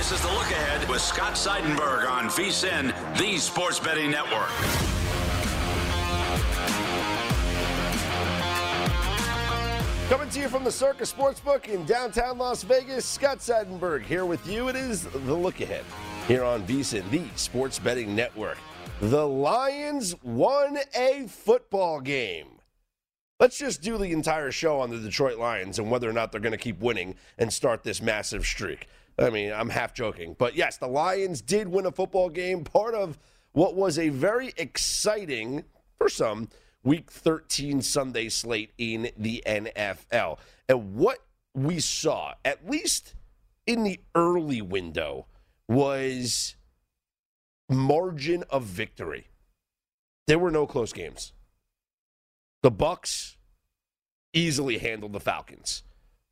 This is the look ahead with Scott Seidenberg on VSIN, the sports betting network. Coming to you from the Circus Sportsbook in downtown Las Vegas, Scott Seidenberg here with you. It is the look ahead here on VSIN, the sports betting network. The Lions won a football game. Let's just do the entire show on the Detroit Lions and whether or not they're going to keep winning and start this massive streak. I mean, I'm half joking. But yes, the Lions did win a football game, part of what was a very exciting, for some, week 13 Sunday slate in the NFL. And what we saw, at least in the early window, was margin of victory. There were no close games. The Bucs easily handled the Falcons.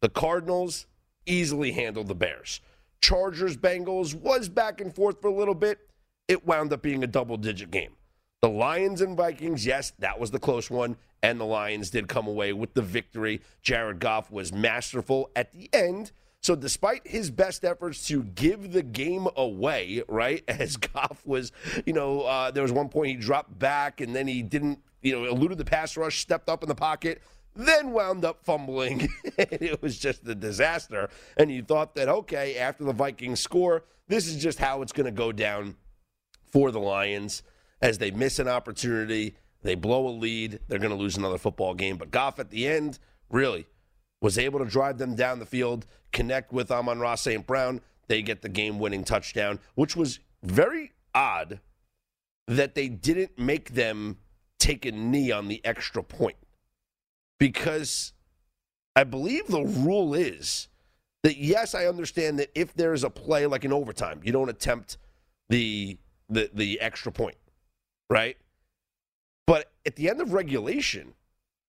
The Cardinals easily handled the Bears. Chargers Bengals was back and forth for a little bit. It wound up being a double digit game. The Lions and Vikings, yes, that was the close one, and the Lions did come away with the victory. Jared Goff was masterful at the end. So, despite his best efforts to give the game away, right, as Goff was, you know, uh, there was one point he dropped back and then he didn't, you know, eluded the pass rush, stepped up in the pocket, then wound up fumbling. it was just a disaster. And you thought that, okay, after the Vikings score, this is just how it's going to go down for the Lions as they miss an opportunity. They blow a lead. They're going to lose another football game. But Goff at the end really was able to drive them down the field, connect with Amon-Ra St. Brown. They get the game winning touchdown, which was very odd that they didn't make them take a knee on the extra point because I believe the rule is that yes, I understand that if there is a play like an overtime, you don't attempt the the the extra point, right? But at the end of regulation,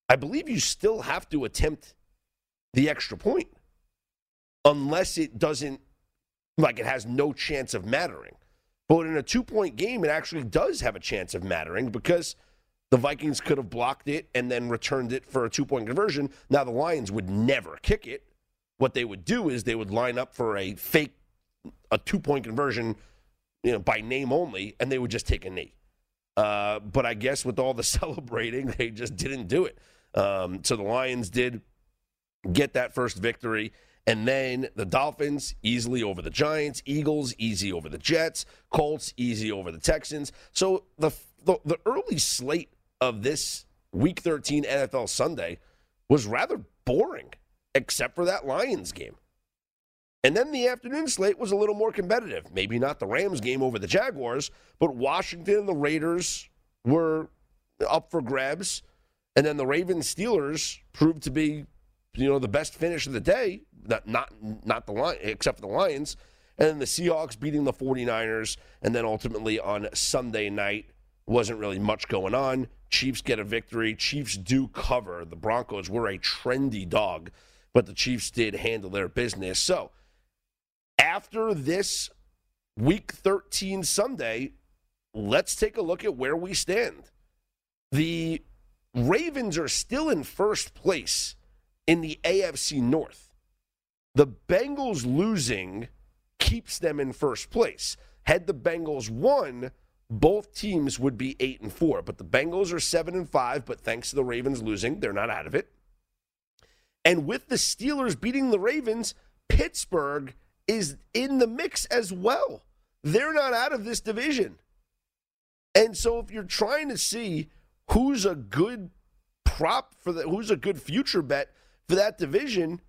I believe you still have to attempt the extra point unless it doesn't like it has no chance of mattering. But in a two point game, it actually does have a chance of mattering because the Vikings could have blocked it and then returned it for a two point conversion. Now, the Lions would never kick it. What they would do is they would line up for a fake, a two point conversion, you know, by name only, and they would just take a knee. Uh, but I guess with all the celebrating, they just didn't do it. Um, so the Lions did get that first victory. And then the Dolphins easily over the Giants, Eagles easy over the Jets, Colts easy over the Texans. So the the, the early slate of this Week 13 NFL Sunday was rather boring, except for that Lions game. And then the afternoon slate was a little more competitive. Maybe not the Rams game over the Jaguars, but Washington and the Raiders were up for grabs. And then the Ravens Steelers proved to be, you know, the best finish of the day. Not not not the line except for the Lions. And then the Seahawks beating the 49ers. And then ultimately on Sunday night, wasn't really much going on. Chiefs get a victory. Chiefs do cover. The Broncos were a trendy dog, but the Chiefs did handle their business. So after this week 13 Sunday, let's take a look at where we stand. The Ravens are still in first place in the AFC North. The Bengals losing keeps them in first place. Had the Bengals won, both teams would be 8 and 4, but the Bengals are 7 and 5, but thanks to the Ravens losing, they're not out of it. And with the Steelers beating the Ravens, Pittsburgh is in the mix as well. They're not out of this division. And so if you're trying to see who's a good prop for the who's a good future bet for that division,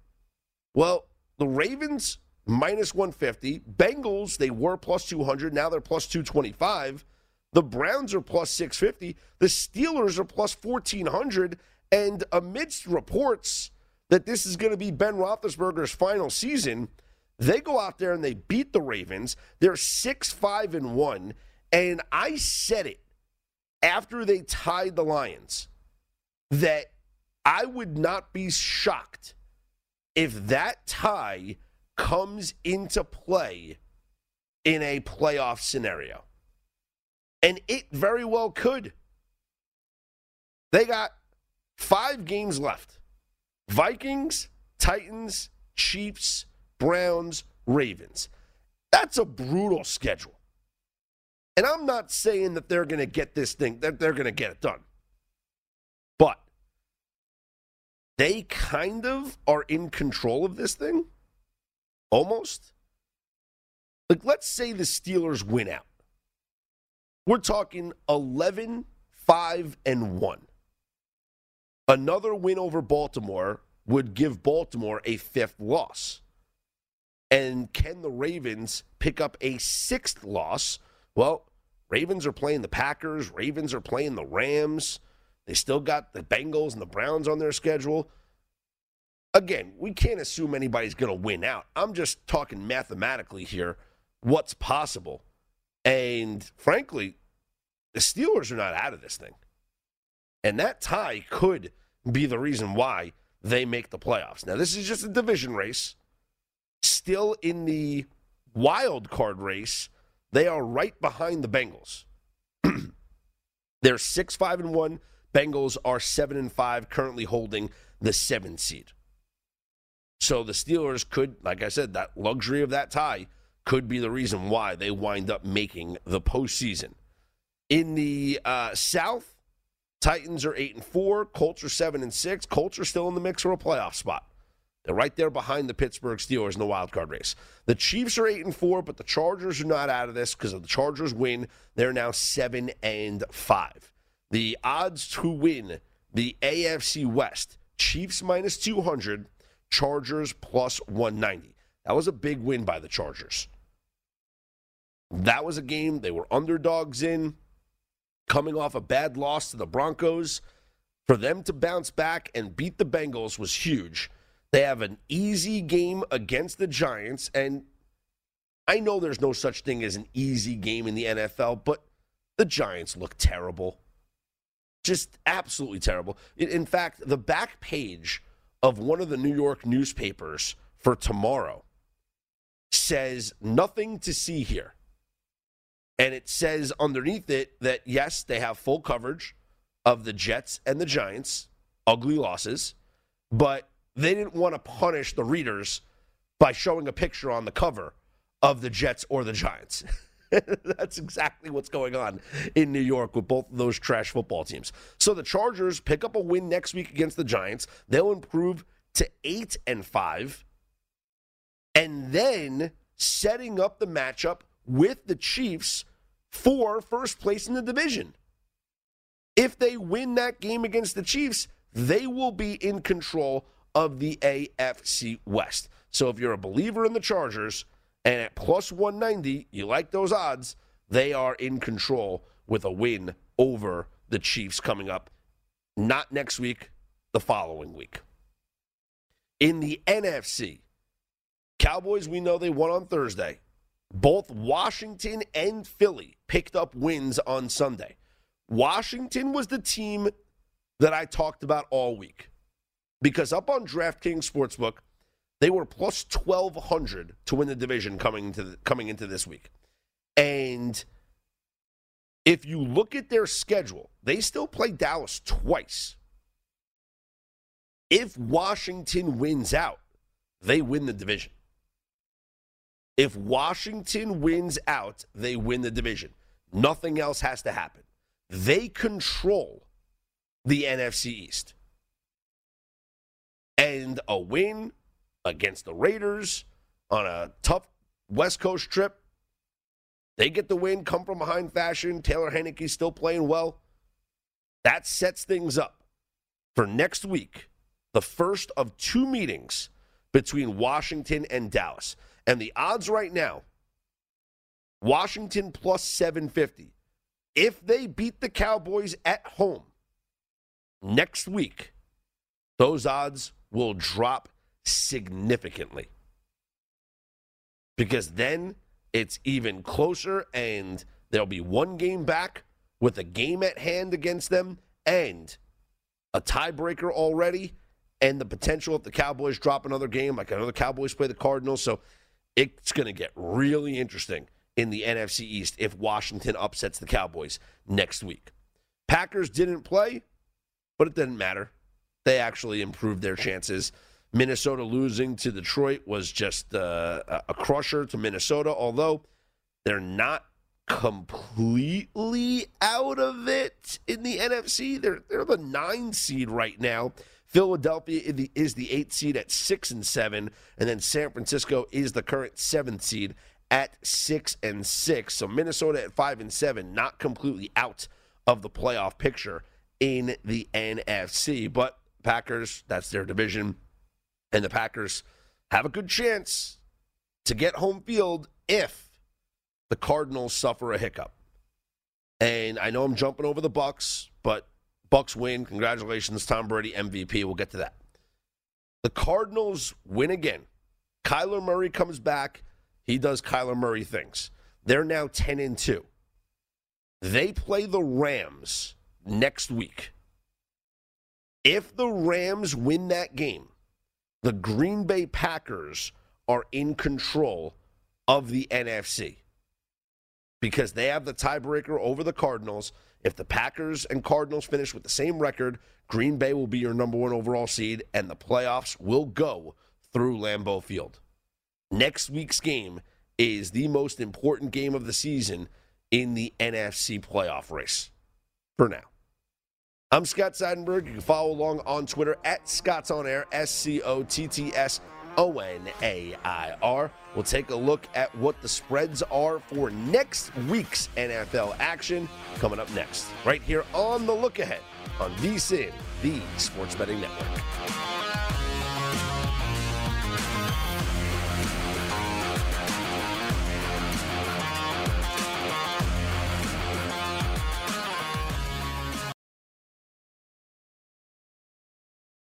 well, the Ravens minus 150, Bengals they were plus 200, now they're plus 225. The Browns are plus 650, the Steelers are plus 1400 and amidst reports that this is going to be Ben Roethlisberger's final season, they go out there and they beat the Ravens. They're 6 5 and 1. And I said it after they tied the Lions that I would not be shocked if that tie comes into play in a playoff scenario. And it very well could. They got five games left Vikings, Titans, Chiefs, Browns, Ravens. That's a brutal schedule. And I'm not saying that they're going to get this thing, that they're going to get it done. But they kind of are in control of this thing. Almost. Like, let's say the Steelers win out. We're talking 11, 5, and 1. Another win over Baltimore would give Baltimore a fifth loss. And can the Ravens pick up a sixth loss? Well, Ravens are playing the Packers, Ravens are playing the Rams. They still got the Bengals and the Browns on their schedule. Again, we can't assume anybody's going to win out. I'm just talking mathematically here what's possible. And frankly, the Steelers are not out of this thing. And that tie could be the reason why they make the playoffs. Now, this is just a division race. Still in the wild card race, they are right behind the Bengals. They're 6 5 and 1. Bengals are 7 and 5, currently holding the 7 seed. So the Steelers could, like I said, that luxury of that tie could be the reason why they wind up making the postseason. In the uh, South, Titans are eight and four. Colts are seven and six. Colts are still in the mix for a playoff spot. They're right there behind the Pittsburgh Steelers in the wild card race. The Chiefs are eight and four, but the Chargers are not out of this because of the Chargers win. They're now seven and five. The odds to win the AFC West: Chiefs minus two hundred, Chargers plus one ninety. That was a big win by the Chargers. That was a game they were underdogs in coming off a bad loss to the Broncos. For them to bounce back and beat the Bengals was huge. They have an easy game against the Giants, and I know there's no such thing as an easy game in the NFL, but the Giants look terrible. Just absolutely terrible. In fact, the back page of one of the New York newspapers for tomorrow says nothing to see here. And it says underneath it that, yes, they have full coverage of the Jets and the Giants, ugly losses, but they didn't want to punish the readers by showing a picture on the cover of the Jets or the Giants. That's exactly what's going on in New York with both of those trash football teams. So the Chargers pick up a win next week against the Giants. They'll improve to 8 and 5. And then setting up the matchup with the Chiefs for first place in the division. If they win that game against the Chiefs, they will be in control of the AFC West. So if you're a believer in the Chargers and at plus 190, you like those odds, they are in control with a win over the Chiefs coming up not next week, the following week. In the NFC, Cowboys, we know they won on Thursday. Both Washington and Philly picked up wins on Sunday. Washington was the team that I talked about all week because up on DraftKings Sportsbook, they were plus 1200 to win the division coming into the, coming into this week. And if you look at their schedule, they still play Dallas twice. If Washington wins out, they win the division. If Washington wins out, they win the division. Nothing else has to happen. They control the NFC East. And a win against the Raiders on a tough West Coast trip, they get the win, come from behind fashion. Taylor Heinicke's still playing well. That sets things up for next week, the first of two meetings between Washington and Dallas. And the odds right now Washington plus 750. If they beat the Cowboys at home next week, those odds will drop significantly. Because then it's even closer and there'll be one game back with a game at hand against them and a tiebreaker already and the potential if the Cowboys drop another game, like another Cowboys play the Cardinals, so it's going to get really interesting in the NFC East if Washington upsets the Cowboys next week. Packers didn't play, but it didn't matter. They actually improved their chances. Minnesota losing to Detroit was just uh, a crusher to Minnesota, although they're not completely out of it in the NFC. They're they're the nine seed right now. Philadelphia is the eighth seed at six and seven, and then San Francisco is the current seventh seed at six and six. So Minnesota at five and seven, not completely out of the playoff picture in the NFC. But Packers, that's their division, and the Packers have a good chance to get home field if the Cardinals suffer a hiccup. And I know I'm jumping over the Bucs, but Bucs win. Congratulations, Tom Brady MVP. We'll get to that. The Cardinals win again. Kyler Murray comes back. He does Kyler Murray things. They're now 10 and 2. They play the Rams next week. If the Rams win that game, the Green Bay Packers are in control of the NFC because they have the tiebreaker over the Cardinals. If the Packers and Cardinals finish with the same record, Green Bay will be your number one overall seed, and the playoffs will go through Lambeau Field. Next week's game is the most important game of the season in the NFC playoff race for now. I'm Scott Seidenberg. You can follow along on Twitter at Scott's On Air, S C O T T S O N A I R. We'll take a look at what the spreads are for next week's NFL action coming up next, right here on the look ahead on VSIN, the Sports Betting Network.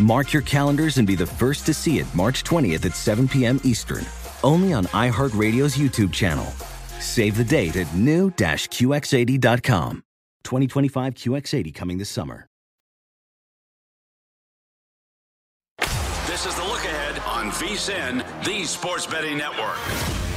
Mark your calendars and be the first to see it March 20th at 7 p.m. Eastern, only on iHeartRadio's YouTube channel. Save the date at new-QX80.com. 2025 QX80 coming this summer. This is the look ahead on VSIN, the Sports Betting Network.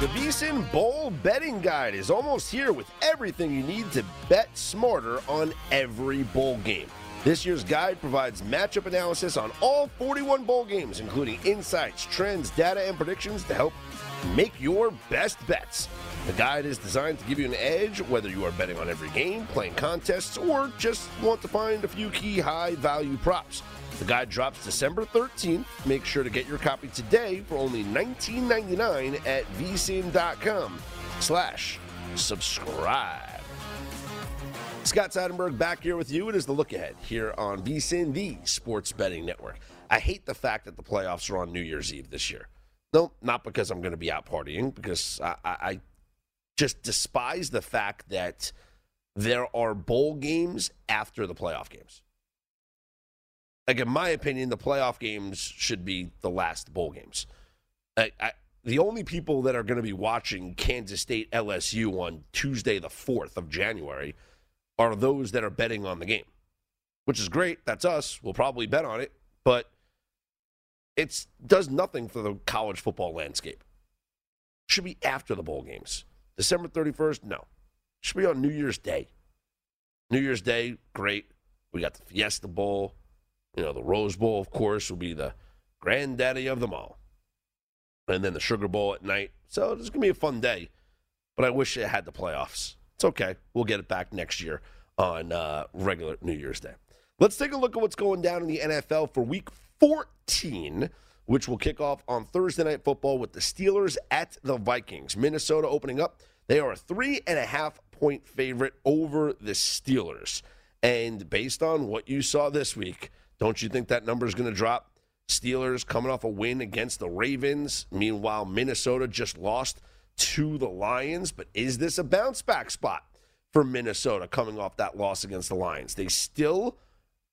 The VSIN Bowl Betting Guide is almost here with everything you need to bet smarter on every bowl game. This year's guide provides matchup analysis on all 41 bowl games, including insights, trends, data, and predictions to help make your best bets. The guide is designed to give you an edge whether you are betting on every game, playing contests, or just want to find a few key high value props. The guide drops December 13th. Make sure to get your copy today for only $19.99 at vsin.com slash subscribe. Scott Seidenberg back here with you. It is the look ahead here on VSIN, the sports betting network. I hate the fact that the playoffs are on New Year's Eve this year. No, not because I'm going to be out partying, because I, I, I just despise the fact that there are bowl games after the playoff games. Like in my opinion, the playoff games should be the last bowl games. I, I, the only people that are going to be watching Kansas State LSU on Tuesday, the 4th of January, are those that are betting on the game, which is great. That's us. We'll probably bet on it, but it does nothing for the college football landscape. Should be after the bowl games. December 31st, no. Should be on New Year's Day. New Year's Day, great. We got the Fiesta Bowl. You know, the Rose Bowl, of course, will be the granddaddy of them all. And then the Sugar Bowl at night. So it's going to be a fun day. But I wish it had the playoffs. It's okay. We'll get it back next year on uh, regular New Year's Day. Let's take a look at what's going down in the NFL for week 14, which will kick off on Thursday Night Football with the Steelers at the Vikings. Minnesota opening up. They are a three and a half point favorite over the Steelers. And based on what you saw this week, don't you think that number is going to drop? Steelers coming off a win against the Ravens. Meanwhile, Minnesota just lost to the Lions. But is this a bounce back spot for Minnesota coming off that loss against the Lions? They still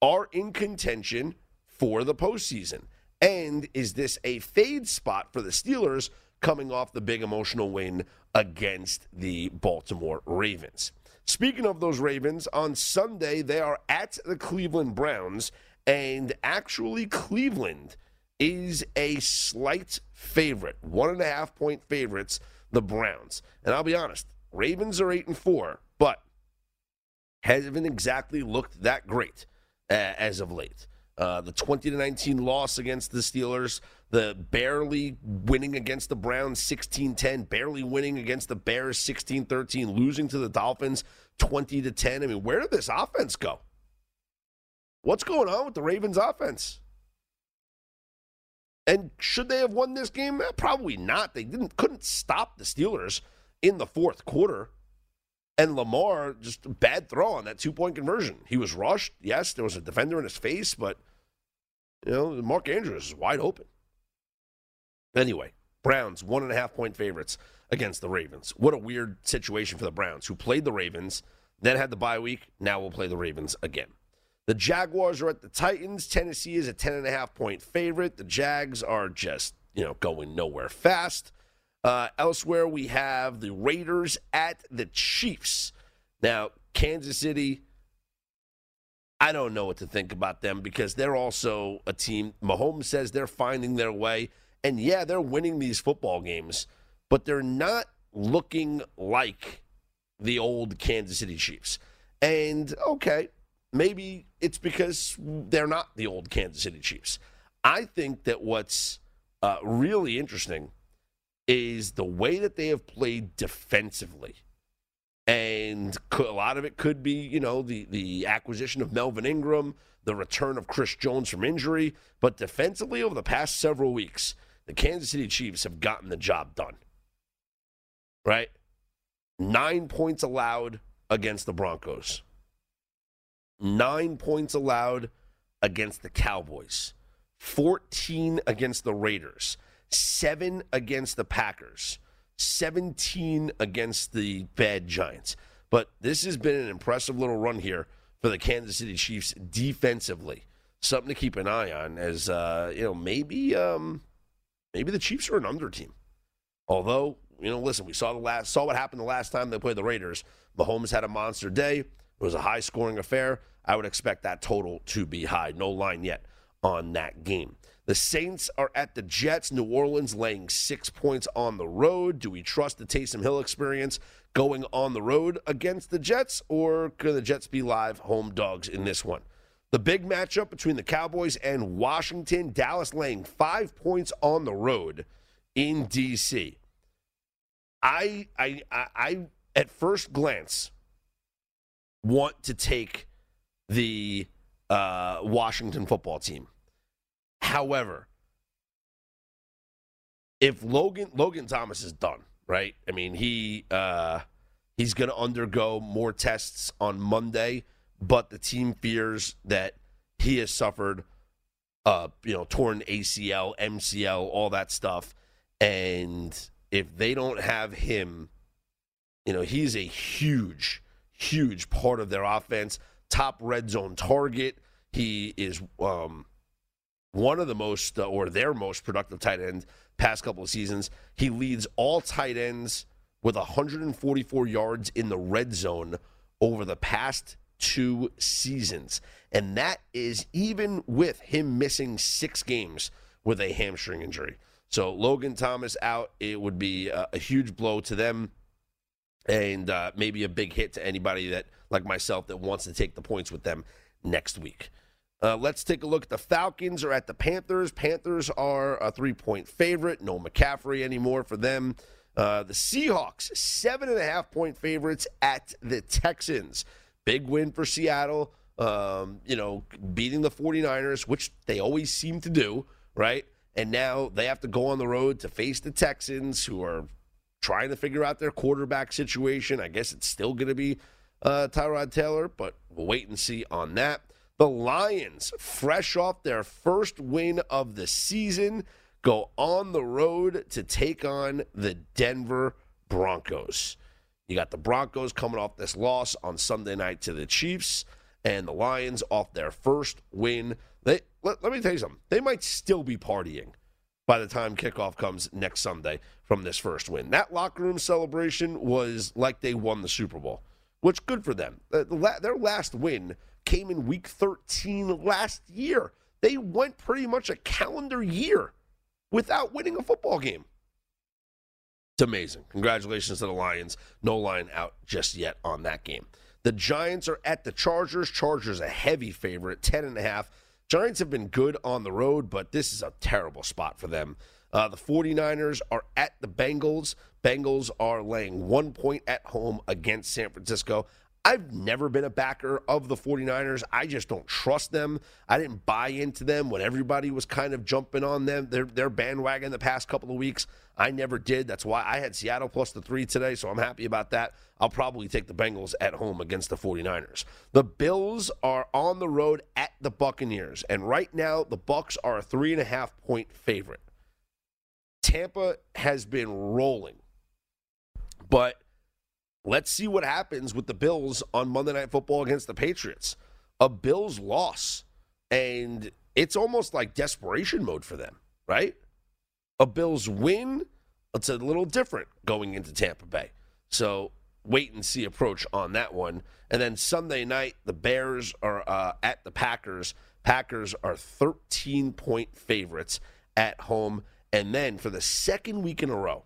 are in contention for the postseason. And is this a fade spot for the Steelers coming off the big emotional win against the Baltimore Ravens? Speaking of those Ravens, on Sunday they are at the Cleveland Browns, and actually, Cleveland is a slight favorite, one and a half point favorites, the Browns. And I'll be honest, Ravens are eight and four, but haven't exactly looked that great uh, as of late. Uh, the 20 to 19 loss against the Steelers, the barely winning against the Browns 16 10, barely winning against the Bears 16 13, losing to the Dolphins 20 to 10. I mean, where did this offense go? What's going on with the Ravens offense? And should they have won this game? Eh, probably not. They didn't couldn't stop the Steelers in the fourth quarter. And Lamar just bad throw on that two point conversion. He was rushed. Yes, there was a defender in his face, but you know Mark Andrews is wide open. Anyway, Browns one and a half point favorites against the Ravens. What a weird situation for the Browns, who played the Ravens, then had the bye week. Now will play the Ravens again. The Jaguars are at the Titans. Tennessee is a 10.5 point favorite. The Jags are just, you know, going nowhere fast. Uh, elsewhere, we have the Raiders at the Chiefs. Now, Kansas City, I don't know what to think about them because they're also a team. Mahomes says they're finding their way. And yeah, they're winning these football games, but they're not looking like the old Kansas City Chiefs. And okay, maybe it's because they're not the old Kansas City Chiefs. I think that what's uh, really interesting is the way that they have played defensively. And a lot of it could be, you know, the, the acquisition of Melvin Ingram, the return of Chris Jones from injury. But defensively, over the past several weeks, the Kansas City Chiefs have gotten the job done. Right? Nine points allowed against the Broncos nine points allowed against the Cowboys, 14 against the Raiders, seven against the Packers, 17 against the bad Giants. But this has been an impressive little run here for the Kansas City Chiefs defensively. Something to keep an eye on as uh, you know, maybe um, maybe the Chiefs are an under team. Although, you know, listen, we saw the last saw what happened the last time they played the Raiders. Mahomes had a monster day. It was a high scoring affair. I would expect that total to be high. No line yet on that game. The Saints are at the Jets. New Orleans laying six points on the road. Do we trust the Taysom Hill experience going on the road against the Jets, or could the Jets be live home dogs in this one? The big matchup between the Cowboys and Washington. Dallas laying five points on the road in D.C. I, I, I, I at first glance want to take the uh, Washington football team. However, if Logan Logan Thomas is done, right? I mean, he uh, he's going to undergo more tests on Monday, but the team fears that he has suffered, uh, you know, torn ACL, MCL, all that stuff, and if they don't have him, you know, he's a huge huge part of their offense. Top red zone target. He is um, one of the most, uh, or their most productive tight end past couple of seasons. He leads all tight ends with 144 yards in the red zone over the past two seasons. And that is even with him missing six games with a hamstring injury. So Logan Thomas out, it would be a, a huge blow to them and uh, maybe a big hit to anybody that, like myself, that wants to take the points with them next week. Uh, let's take a look at the Falcons or at the Panthers. Panthers are a three point favorite. No McCaffrey anymore for them. Uh, the Seahawks, seven and a half point favorites at the Texans. Big win for Seattle. Um, you know, beating the 49ers, which they always seem to do, right? And now they have to go on the road to face the Texans, who are trying to figure out their quarterback situation. I guess it's still going to be uh, Tyrod Taylor, but we'll wait and see on that. The Lions, fresh off their first win of the season, go on the road to take on the Denver Broncos. You got the Broncos coming off this loss on Sunday night to the Chiefs, and the Lions off their first win. They let, let me tell you something. They might still be partying by the time kickoff comes next Sunday from this first win. That locker room celebration was like they won the Super Bowl, which good for them. Their last win came in week 13 last year. They went pretty much a calendar year without winning a football game. It's amazing. Congratulations to the Lions. No line out just yet on that game. The Giants are at the Chargers. Chargers a heavy favorite, 10 and a half. Giants have been good on the road, but this is a terrible spot for them. Uh, the 49ers are at the Bengals. Bengals are laying one point at home against San Francisco. I've never been a backer of the 49ers. I just don't trust them. I didn't buy into them when everybody was kind of jumping on them, their, their bandwagon the past couple of weeks. I never did. That's why I had Seattle plus the three today, so I'm happy about that. I'll probably take the Bengals at home against the 49ers. The Bills are on the road at the Buccaneers, and right now the Bucs are a three and a half point favorite. Tampa has been rolling, but Let's see what happens with the Bills on Monday Night Football against the Patriots. A Bills loss, and it's almost like desperation mode for them, right? A Bills win, it's a little different going into Tampa Bay. So wait and see approach on that one. And then Sunday night, the Bears are uh, at the Packers. Packers are 13 point favorites at home. And then for the second week in a row,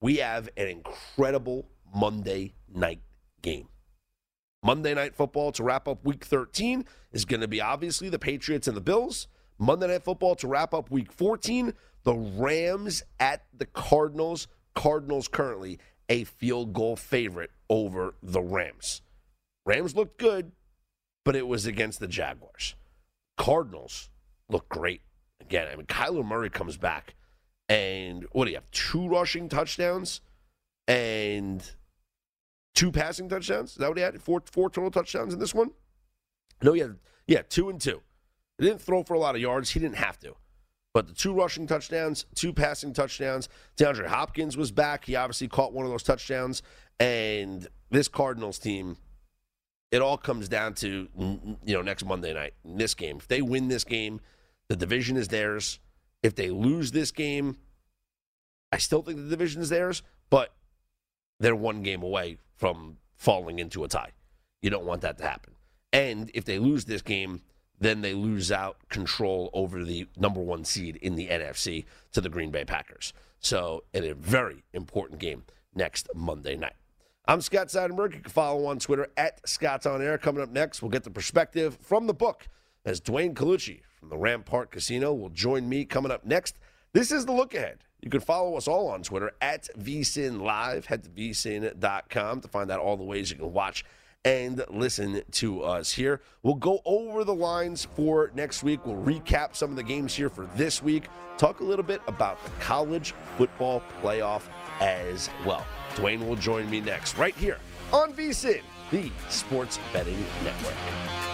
we have an incredible Monday night game. Monday night football to wrap up week 13 is going to be obviously the Patriots and the Bills. Monday night football to wrap up week 14, the Rams at the Cardinals. Cardinals currently a field goal favorite over the Rams. Rams looked good, but it was against the Jaguars. Cardinals look great. Again, I mean, Kyler Murray comes back, and what do you have? Two rushing touchdowns and two passing touchdowns. Is that what he had? Four four total touchdowns in this one? No, he had yeah, two and two. He didn't throw for a lot of yards. He didn't have to. But the two rushing touchdowns, two passing touchdowns. DeAndre Hopkins was back. He obviously caught one of those touchdowns. And this Cardinals team, it all comes down to you know next Monday night in this game. If they win this game, the division is theirs. If they lose this game, I still think the division is theirs. But they're one game away from falling into a tie. You don't want that to happen. And if they lose this game, then they lose out control over the number one seed in the NFC to the Green Bay Packers. So, in a very important game next Monday night. I'm Scott Seidenberg. You can follow on Twitter at Scott's On Air. Coming up next, we'll get the perspective from the book as Duane Colucci from the Rampart Casino will join me coming up next. This is the look ahead you can follow us all on Twitter at VSIN Live. Head to vsin.com to find out all the ways you can watch and listen to us here. We'll go over the lines for next week. We'll recap some of the games here for this week. Talk a little bit about the college football playoff as well. Duane will join me next, right here on VSIN, the Sports Betting Network.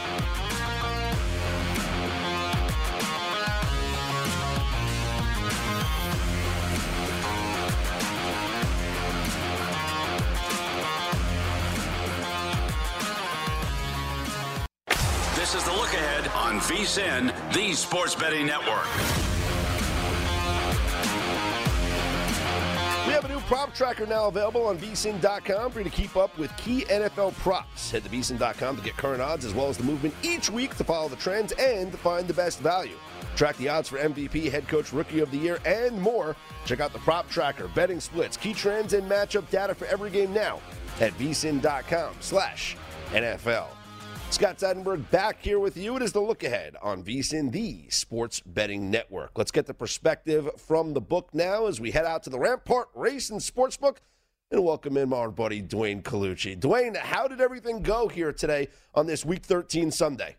This is the look ahead on VSIN, the Sports Betting Network. We have a new prop tracker now available on vsin.com for you to keep up with key NFL props. Head to vsin.com to get current odds as well as the movement each week to follow the trends and find the best value. Track the odds for MVP, head coach, rookie of the year, and more. Check out the prop tracker, betting splits, key trends, and matchup data for every game now at vsin.com slash NFL. Scott Seidenberg back here with you. It is the look ahead on VSIN, the sports betting network. Let's get the perspective from the book now as we head out to the Rampart Race and Sportsbook and welcome in our buddy Duane Colucci. Duane, how did everything go here today on this Week 13 Sunday?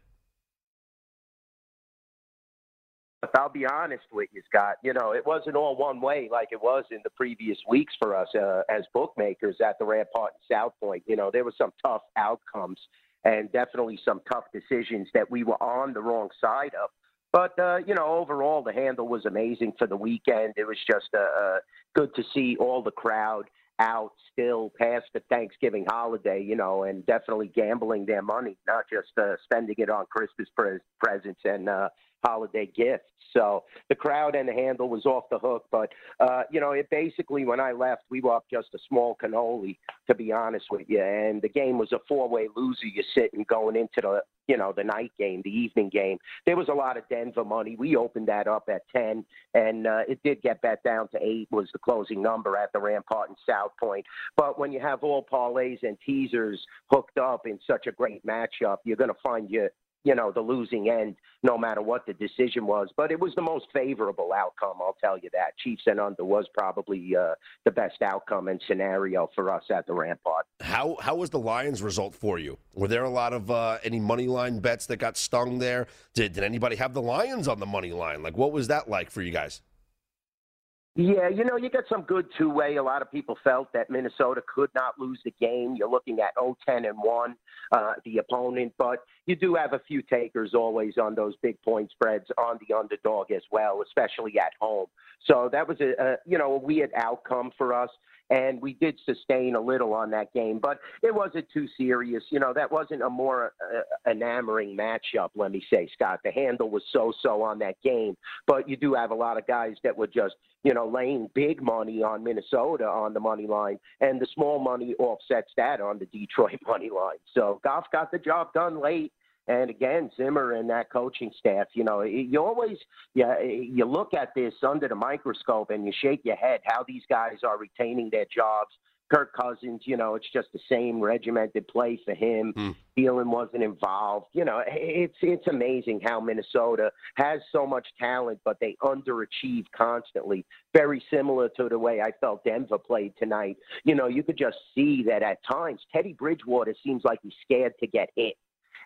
If I'll be honest with you, Scott. You know, it wasn't all one way like it was in the previous weeks for us uh, as bookmakers at the Rampart and South Point. You know, there were some tough outcomes and definitely some tough decisions that we were on the wrong side of. But uh, you know, overall, the handle was amazing for the weekend. It was just uh, uh, good to see all the crowd out still past the Thanksgiving holiday, you know, and definitely gambling their money, not just uh, spending it on Christmas pre- presents and uh, holiday gifts. So the crowd and the handle was off the hook. But, uh, you know, it basically, when I left, we were up just a small cannoli, to be honest with you. And the game was a four way loser. You're sitting going into the, you know, the night game, the evening game. There was a lot of Denver money. We opened that up at 10, and uh, it did get back down to 8 was the closing number at the Rampart and South Point. But when you have all parlays and teasers hooked up in such a great matchup, you're going to find your you know, the losing end, no matter what the decision was. But it was the most favorable outcome, I'll tell you that. Chiefs and under was probably uh, the best outcome and scenario for us at the Rampart. How how was the Lions result for you? Were there a lot of uh, any money line bets that got stung there? Did did anybody have the Lions on the money line? Like, what was that like for you guys? Yeah, you know, you got some good two way. A lot of people felt that Minnesota could not lose the game. You're looking at 0 10 and 1, uh, the opponent, but you do have a few takers always on those big point spreads on the underdog as well, especially at home. So that was a, a you know a weird outcome for us and we did sustain a little on that game, but it wasn't too serious. You know, that wasn't a more uh, enamoring matchup, let me say, Scott. The handle was so so on that game, but you do have a lot of guys that were just, you know, laying big money on Minnesota on the money line, and the small money offsets that on the Detroit money line. So Goff got the job done late. And again, Zimmer and that coaching staff, you know, you always yeah, you look at this under the microscope and you shake your head how these guys are retaining their jobs. Kirk Cousins, you know, it's just the same regimented play for him. Mm. Thielen wasn't involved. You know, it's it's amazing how Minnesota has so much talent, but they underachieve constantly. Very similar to the way I felt Denver played tonight. You know, you could just see that at times Teddy Bridgewater seems like he's scared to get hit.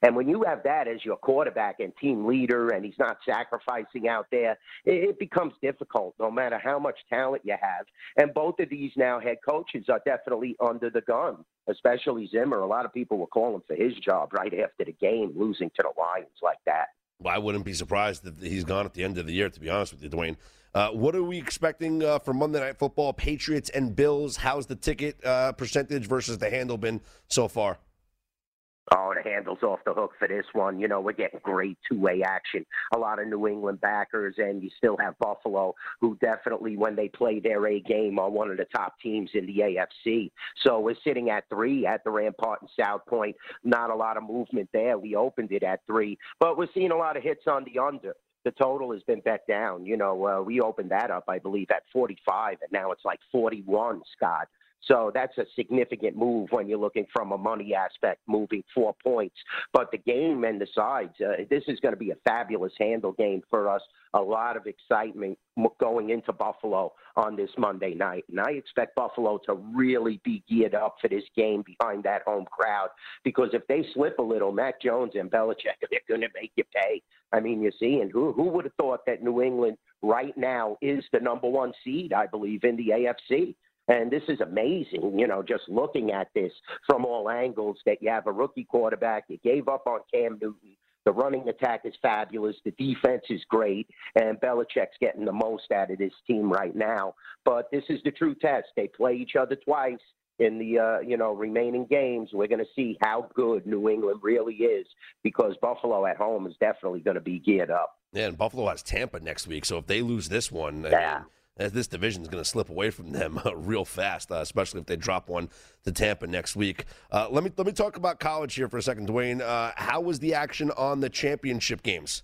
And when you have that as your quarterback and team leader, and he's not sacrificing out there, it, becomes difficult no matter how much talent you have. And both of these now head coaches are definitely under the gun, especially Zimmer. A lot of people were calling for his job right after the game, losing to the Lions like that. Well, I wouldn't be surprised if he's gone at the end of the year, to be honest with you, Duane. Uh, what are we expecting uh, for Monday Night Football? Patriots and Bills. How's the ticket uh, percentage versus the handle been so far? Oh, the handle's off the hook for this one. You know, we're getting great two way action. A lot of New England backers, and you still have Buffalo, who definitely, when they play their A game, are one of the top teams in the AFC. So we're sitting at three at the Rampart and South Point. Not a lot of movement there. We opened it at three, but we're seeing a lot of hits on the under the total has been bet down. You know, uh, we opened that up, I believe, at 45, and now it's like 41, Scott. So that's a significant move when you're looking from a money aspect, moving four points. But the game and the sides, uh, this is going to be a fabulous handle game for us. A lot of excitement going into Buffalo on this Monday night. And I expect Buffalo to really be geared up for this game behind that home crowd because if they slip a little, Mac Jones and Belichick, they're going to make you pay. I mean, you see, and who, who would have thought that New England right now is the number one seed, I believe, in the AFC? And this is amazing, you know, just looking at this from all angles that you have a rookie quarterback, you gave up on Cam Newton. The running attack is fabulous. The defense is great. And Belichick's getting the most out of this team right now. But this is the true test. They play each other twice in the uh, you know remaining games. We're going to see how good New England really is because Buffalo at home is definitely going to be geared up. Yeah, and Buffalo has Tampa next week, so if they lose this one, I yeah. Mean, as this division is going to slip away from them uh, real fast, uh, especially if they drop one to Tampa next week. Uh, let me let me talk about college here for a second, Duane. Uh, how was the action on the championship games?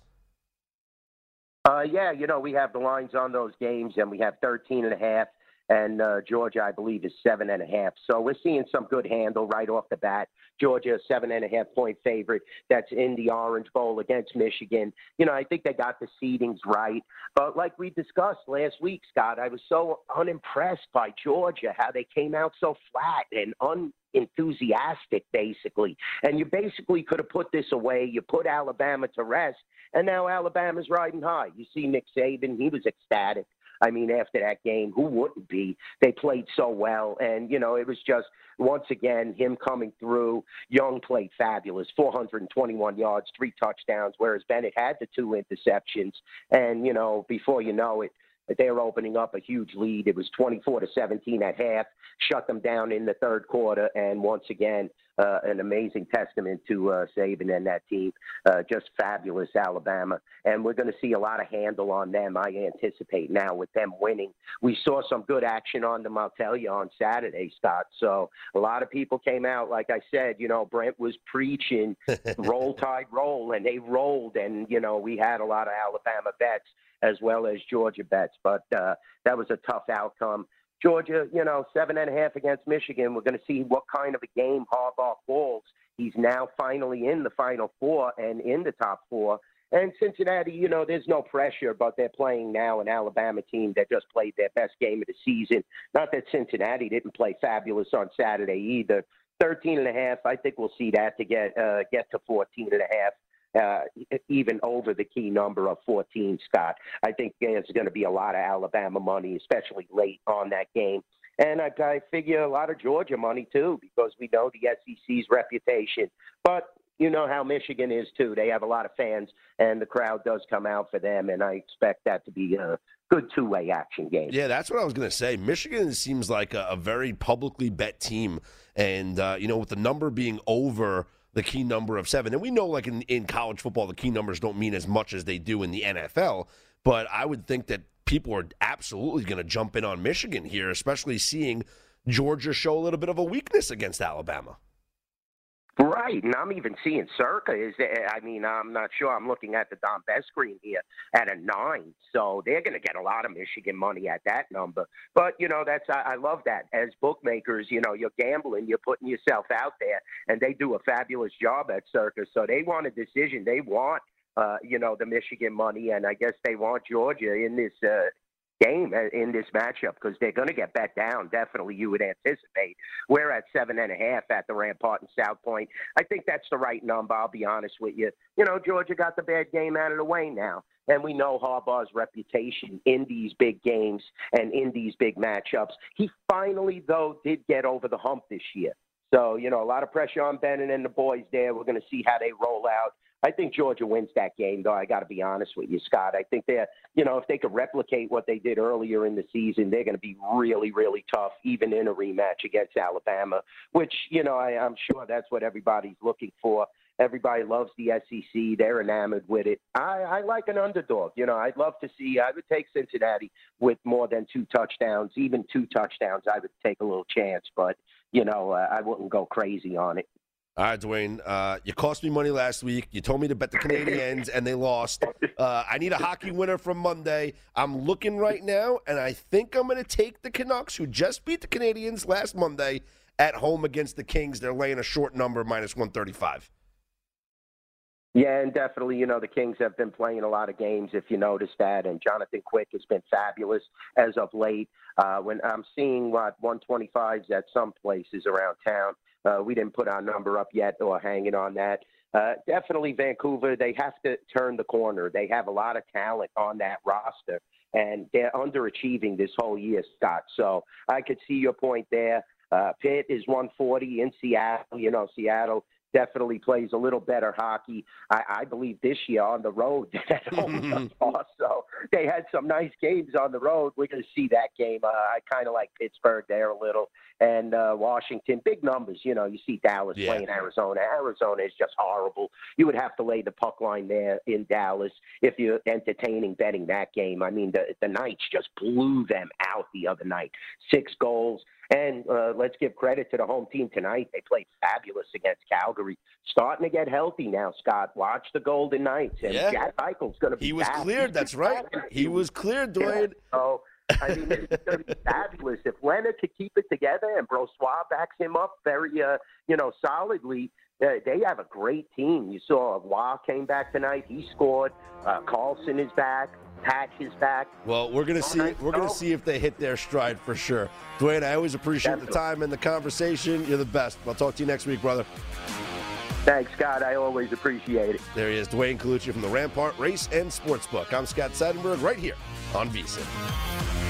Uh, yeah, you know we have the lines on those games, and we have 13 and a half and uh, Georgia, I believe, is seven and a half. So we're seeing some good handle right off the bat. Georgia, a seven and a half point favorite. That's in the Orange Bowl against Michigan. You know, I think they got the seedings right. But like we discussed last week, Scott, I was so unimpressed by Georgia, how they came out so flat and unenthusiastic, basically. And you basically could have put this away. You put Alabama to rest, and now Alabama's riding high. You see Nick Saban, he was ecstatic. I mean, after that game, who wouldn't be? They played so well. And, you know, it was just, once again, him coming through. Young played fabulous 421 yards, three touchdowns, whereas Bennett had the two interceptions. And, you know, before you know it, they were opening up a huge lead. It was 24 to 17 at half, shut them down in the third quarter, and once again, uh, an amazing testament to uh, Saban and that team. Uh, just fabulous, Alabama, and we're going to see a lot of handle on them. I anticipate now with them winning. We saw some good action on them. I'll tell you on Saturday, Scott. So a lot of people came out, like I said. You know, Brent was preaching roll tide roll, and they rolled, and you know we had a lot of Alabama bets as well as Georgia bets. But uh, that was a tough outcome. Georgia, you know, seven and a half against Michigan. We're going to see what kind of a game Harbaugh calls. He's now finally in the Final Four and in the top four. And Cincinnati, you know, there's no pressure, but they're playing now an Alabama team that just played their best game of the season. Not that Cincinnati didn't play fabulous on Saturday either. 13 and a half, I think we'll see that to get uh, get to 14 and a half. Uh, even over the key number of 14, Scott. I think there's going to be a lot of Alabama money, especially late on that game. And I, I figure a lot of Georgia money too, because we know the SEC's reputation. But you know how Michigan is too. They have a lot of fans, and the crowd does come out for them. And I expect that to be a good two-way action game. Yeah, that's what I was going to say. Michigan seems like a, a very publicly bet team, and uh, you know, with the number being over the key number of seven. And we know, like in, in college football, the key numbers don't mean as much as they do in the NFL. But I would think that people are absolutely going to jump in on Michigan here, especially seeing Georgia show a little bit of a weakness against Alabama. Right, and I'm even seeing Circa. Is I mean, I'm not sure. I'm looking at the Don Best screen here at a nine, so they're going to get a lot of Michigan money at that number. But you know, that's I, I love that. As bookmakers, you know, you're gambling, you're putting yourself out there, and they do a fabulous job at Circa. So they want a decision. They want uh, you know, the Michigan money, and I guess they want Georgia in this uh, game in this matchup because they're going to get bet down. Definitely, you would anticipate. We're at seven and a half at the Rampart and South Point. I think that's the right number. I'll be honest with you. You know, Georgia got the bad game out of the way now. And we know Harbaugh's reputation in these big games and in these big matchups. He finally, though, did get over the hump this year. So, you know, a lot of pressure on Bennett and the boys there. We're going to see how they roll out. I think Georgia wins that game, though. I got to be honest with you, Scott. I think they're, you know, if they could replicate what they did earlier in the season, they're going to be really, really tough, even in a rematch against Alabama, which, you know, I, I'm sure that's what everybody's looking for. Everybody loves the SEC. They're enamored with it. I, I like an underdog. You know, I'd love to see, I would take Cincinnati with more than two touchdowns, even two touchdowns. I would take a little chance, but, you know, uh, I wouldn't go crazy on it. All right, Duane. Uh, you cost me money last week. You told me to bet the Canadiens, and they lost. Uh, I need a hockey winner from Monday. I'm looking right now, and I think I'm going to take the Canucks, who just beat the Canadiens last Monday at home against the Kings. They're laying a short number, minus 135. Yeah, and definitely, you know, the Kings have been playing a lot of games, if you notice that, and Jonathan Quick has been fabulous as of late. Uh, when I'm seeing what 125s at some places around town, uh, we didn't put our number up yet or hanging on that. Uh, definitely Vancouver, they have to turn the corner. They have a lot of talent on that roster, and they're underachieving this whole year, Scott. So I could see your point there. Uh, Pitt is 140 in Seattle. You know, Seattle definitely plays a little better hockey. I, I believe this year on the road at home also they had some nice games on the road. We're going to see that game. Uh, I kind of like Pittsburgh there a little and uh, Washington. Big numbers, you know. You see Dallas yeah. playing Arizona. Arizona is just horrible. You would have to lay the puck line there in Dallas if you're entertaining betting that game. I mean, the the Knights just blew them out the other night, six goals. And uh, let's give credit to the home team tonight. They played fabulous against Calgary. Starting to get healthy now, Scott. Watch the Golden Knights. And yeah. Jack Eichel's going to be He was back. cleared. That's right. He was cleared, Duane. Yeah. So, I mean, it's going to be fabulous. If Leonard could keep it together and Brossoit backs him up very, uh, you know, solidly, uh, they have a great team. You saw Waugh came back tonight. He scored. Uh, Karlsson is back. Patch is back. Well, we're gonna see. We're gonna see if they hit their stride for sure. Duane, I always appreciate Definitely. the time and the conversation. You're the best. I'll talk to you next week, brother. Thanks, Scott. I always appreciate it. There he is, Duane Colucci from the Rampart Race and Sportsbook. I'm Scott Seidenberg, right here on VSIN.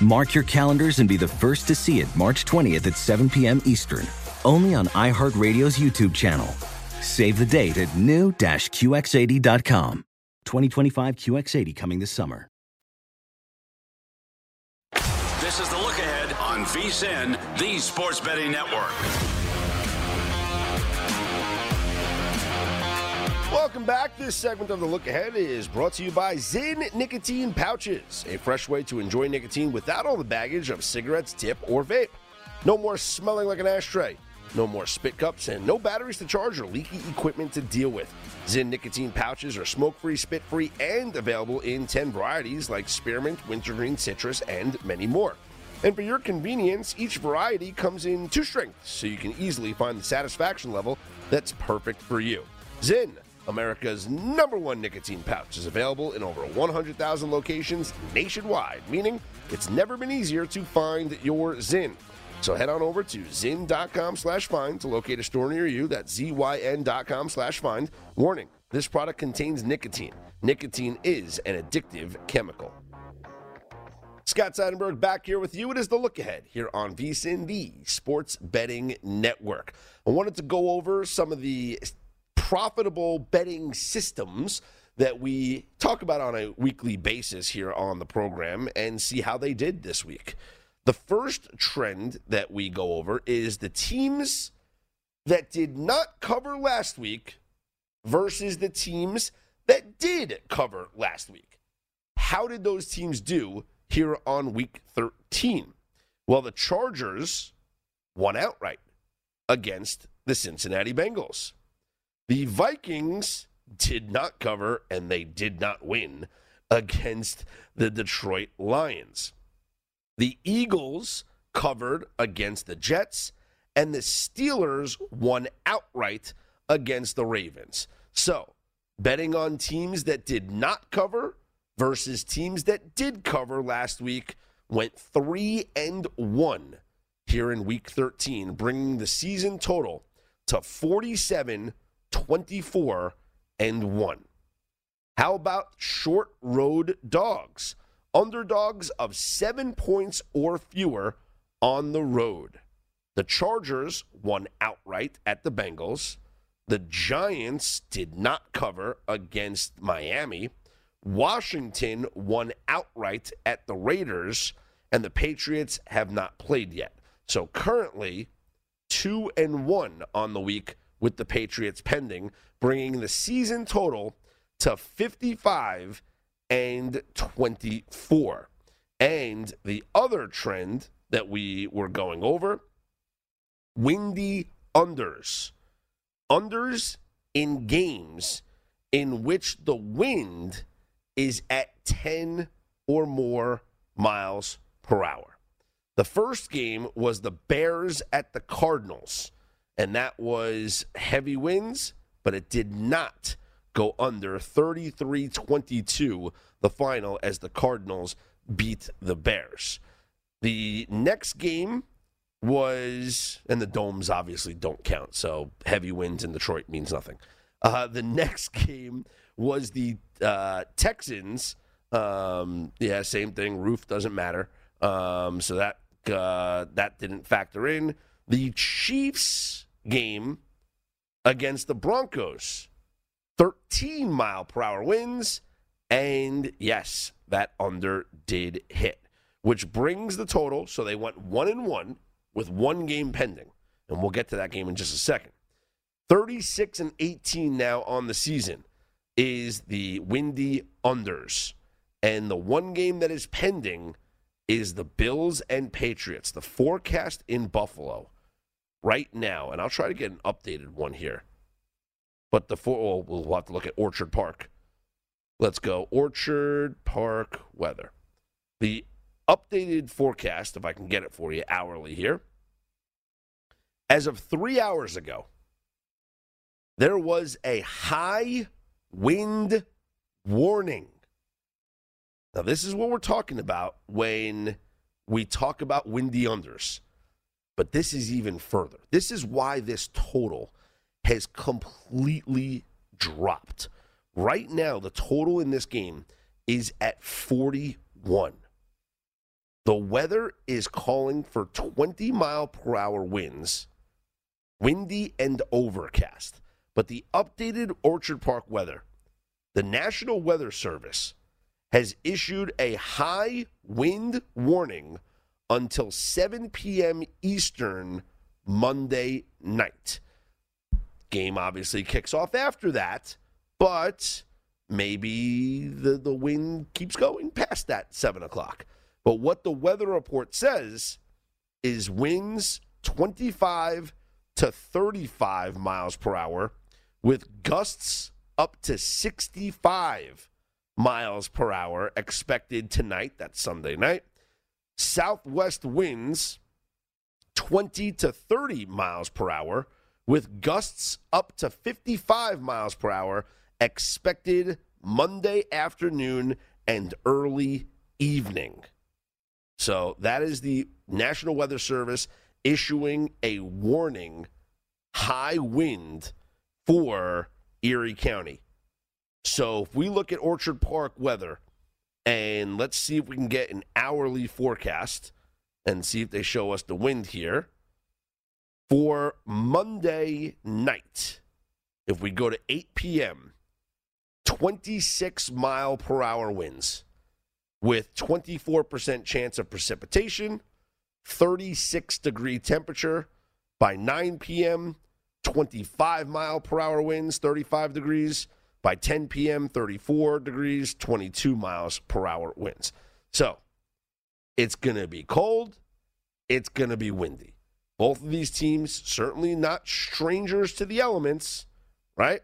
Mark your calendars and be the first to see it March 20th at 7 p.m. Eastern, only on iHeartRadio's YouTube channel. Save the date at new-QX80.com. 2025 QX80 coming this summer. This is the look ahead on VSIN, the Sports Betting Network. Welcome back. This segment of the Look Ahead is brought to you by Zyn Nicotine Pouches, a fresh way to enjoy nicotine without all the baggage of cigarettes, tip, or vape. No more smelling like an ashtray, no more spit cups, and no batteries to charge or leaky equipment to deal with. Zyn Nicotine Pouches are smoke free, spit free, and available in 10 varieties like spearmint, wintergreen, citrus, and many more. And for your convenience, each variety comes in two strengths, so you can easily find the satisfaction level that's perfect for you. Zyn, America's number one nicotine pouch, is available in over 100,000 locations nationwide, meaning it's never been easier to find your Zyn. So head on over to zyn.com slash find to locate a store near you. That's zyn.com slash find. Warning, this product contains nicotine. Nicotine is an addictive chemical. Scott Seidenberg back here with you. It is the look ahead here on VSIN, the Sports Betting Network. I wanted to go over some of the profitable betting systems that we talk about on a weekly basis here on the program and see how they did this week. The first trend that we go over is the teams that did not cover last week versus the teams that did cover last week. How did those teams do here on week 13? Well, the Chargers won outright against the Cincinnati Bengals. The Vikings did not cover and they did not win against the Detroit Lions. The Eagles covered against the Jets, and the Steelers won outright against the Ravens. So, betting on teams that did not cover versus teams that did cover last week went 3 and 1 here in week 13, bringing the season total to 47 24 and 1. How about short road dogs? Underdogs of seven points or fewer on the road. The Chargers won outright at the Bengals. The Giants did not cover against Miami. Washington won outright at the Raiders, and the Patriots have not played yet. So currently, two and one on the week with the Patriots pending, bringing the season total to 55 and 24. And the other trend that we were going over windy unders. Unders in games in which the wind is at 10 or more miles per hour. The first game was the Bears at the Cardinals, and that was heavy winds, but it did not go under 33 22, the final, as the Cardinals beat the Bears. The next game was, and the domes obviously don't count, so heavy winds in Detroit means nothing. Uh, the next game was the uh, Texans. Um, yeah, same thing. Roof doesn't matter. Um, so that uh, that didn't factor in. The Chiefs game against the Broncos, 13 mile per hour winds, and yes, that under did hit, which brings the total. So they went one and one with one game pending, and we'll get to that game in just a second. 36 and 18 now on the season is the windy unders. And the one game that is pending is the Bills and Patriots. The forecast in Buffalo right now, and I'll try to get an updated one here. But the four, well, we'll have to look at Orchard Park. Let's go Orchard Park weather. The updated forecast, if I can get it for you hourly here, as of three hours ago, there was a high wind warning. Now, this is what we're talking about when we talk about windy unders. But this is even further. This is why this total has completely dropped. Right now, the total in this game is at 41. The weather is calling for 20 mile per hour winds, windy and overcast. But the updated Orchard Park weather, the National Weather Service has issued a high wind warning until 7 p.m. Eastern Monday night. Game obviously kicks off after that, but maybe the, the wind keeps going past that 7 o'clock. But what the weather report says is winds 25 to 35 miles per hour with gusts up to 65 miles per hour expected tonight. That's Sunday night. Southwest winds 20 to 30 miles per hour with gusts up to 55 miles per hour expected Monday afternoon and early evening. So that is the National Weather Service issuing a warning high wind for Erie County. So if we look at Orchard Park weather and let's see if we can get an hourly forecast and see if they show us the wind here for Monday night. If we go to 8 p.m., 26 mile per hour winds with 24% chance of precipitation, 36 degree temperature by 9 p.m. 25 mile per hour winds, 35 degrees. By 10 p.m., 34 degrees, 22 miles per hour winds. So it's going to be cold. It's going to be windy. Both of these teams certainly not strangers to the elements, right?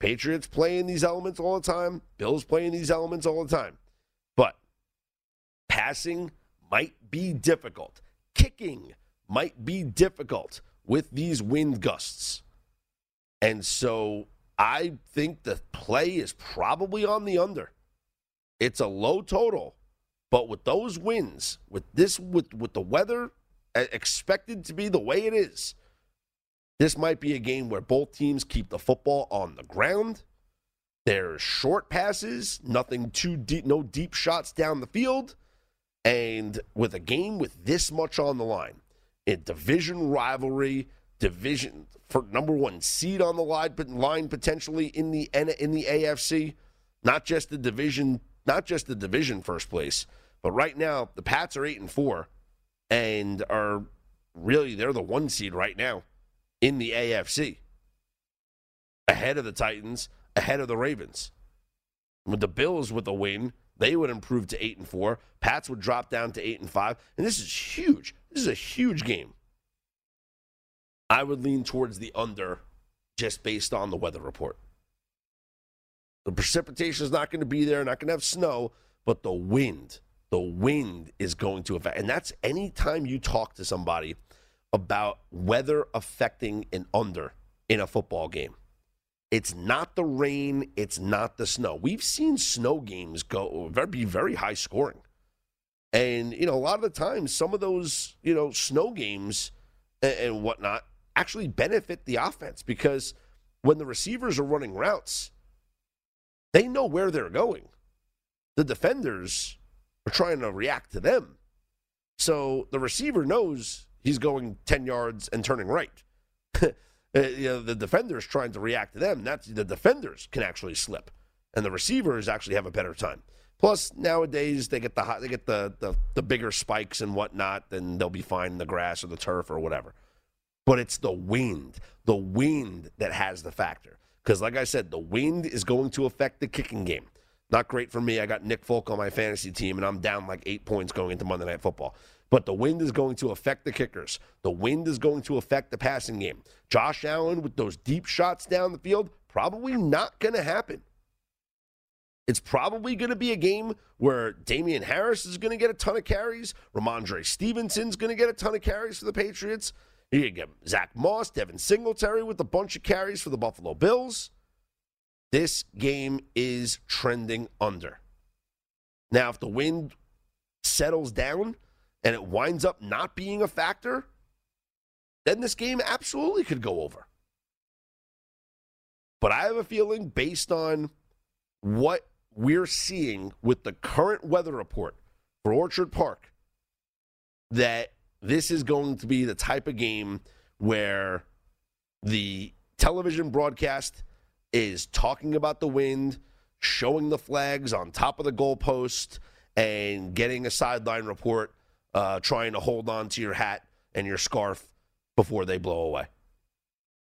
Patriots playing these elements all the time. Bills playing these elements all the time. But passing might be difficult. Kicking might be difficult with these wind gusts. And so I think the play is probably on the under. It's a low total, but with those winds, with this with with the weather expected to be the way it is, this might be a game where both teams keep the football on the ground. There's short passes, nothing too deep, no deep shots down the field. And with a game with this much on the line, a division rivalry, division for number one seed on the line, line potentially in the in the AFC. Not just the division, not just the division first place, but right now the Pats are eight and four, and are really they're the one seed right now in the AFC, ahead of the Titans, ahead of the Ravens. With the Bills with a win, they would improve to eight and four. Pats would drop down to eight and five, and this is huge. This is a huge game. I would lean towards the under, just based on the weather report. The precipitation is not going to be there, not going to have snow, but the wind, the wind is going to affect. And that's anytime you talk to somebody about weather affecting an under in a football game. It's not the rain, it's not the snow. We've seen snow games go be very high scoring. And, you know, a lot of the times, some of those, you know, snow games and, and whatnot actually benefit the offense because when the receivers are running routes, they know where they're going. The defenders are trying to react to them. So the receiver knows he's going 10 yards and turning right. Uh, you know, the defender's trying to react to them. That's the defenders can actually slip, and the receivers actually have a better time. Plus, nowadays they get the they get the, the the bigger spikes and whatnot, then they'll be fine in the grass or the turf or whatever. But it's the wind, the wind that has the factor. Because, like I said, the wind is going to affect the kicking game. Not great for me. I got Nick Folk on my fantasy team, and I'm down like eight points going into Monday Night Football. But the wind is going to affect the kickers. The wind is going to affect the passing game. Josh Allen with those deep shots down the field, probably not going to happen. It's probably going to be a game where Damien Harris is going to get a ton of carries. Rhamondre Stevenson's going to get a ton of carries for the Patriots. You get Zach Moss, Devin Singletary with a bunch of carries for the Buffalo Bills. This game is trending under. Now, if the wind settles down, and it winds up not being a factor, then this game absolutely could go over. But I have a feeling, based on what we're seeing with the current weather report for Orchard Park, that this is going to be the type of game where the television broadcast is talking about the wind, showing the flags on top of the goalpost, and getting a sideline report uh, trying to hold on to your hat and your scarf before they blow away.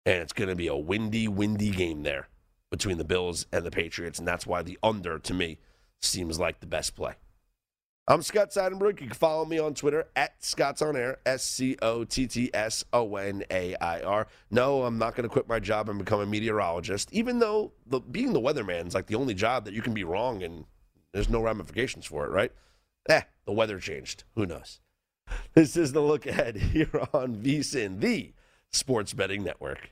And it's going to be a windy, windy game there between the Bills and the Patriots. And that's why the under, to me, seems like the best play. I'm Scott Seidenberg. You can follow me on Twitter at Scott's On Air, S C O T T S O N A I R. No, I'm not going to quit my job and become a meteorologist, even though the, being the weatherman is like the only job that you can be wrong and there's no ramifications for it, right? Eh, the weather changed. Who knows? This is the look ahead here on VSIN, the sports betting network.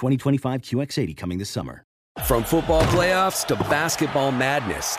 2025 QX80 coming this summer. From football playoffs to basketball madness,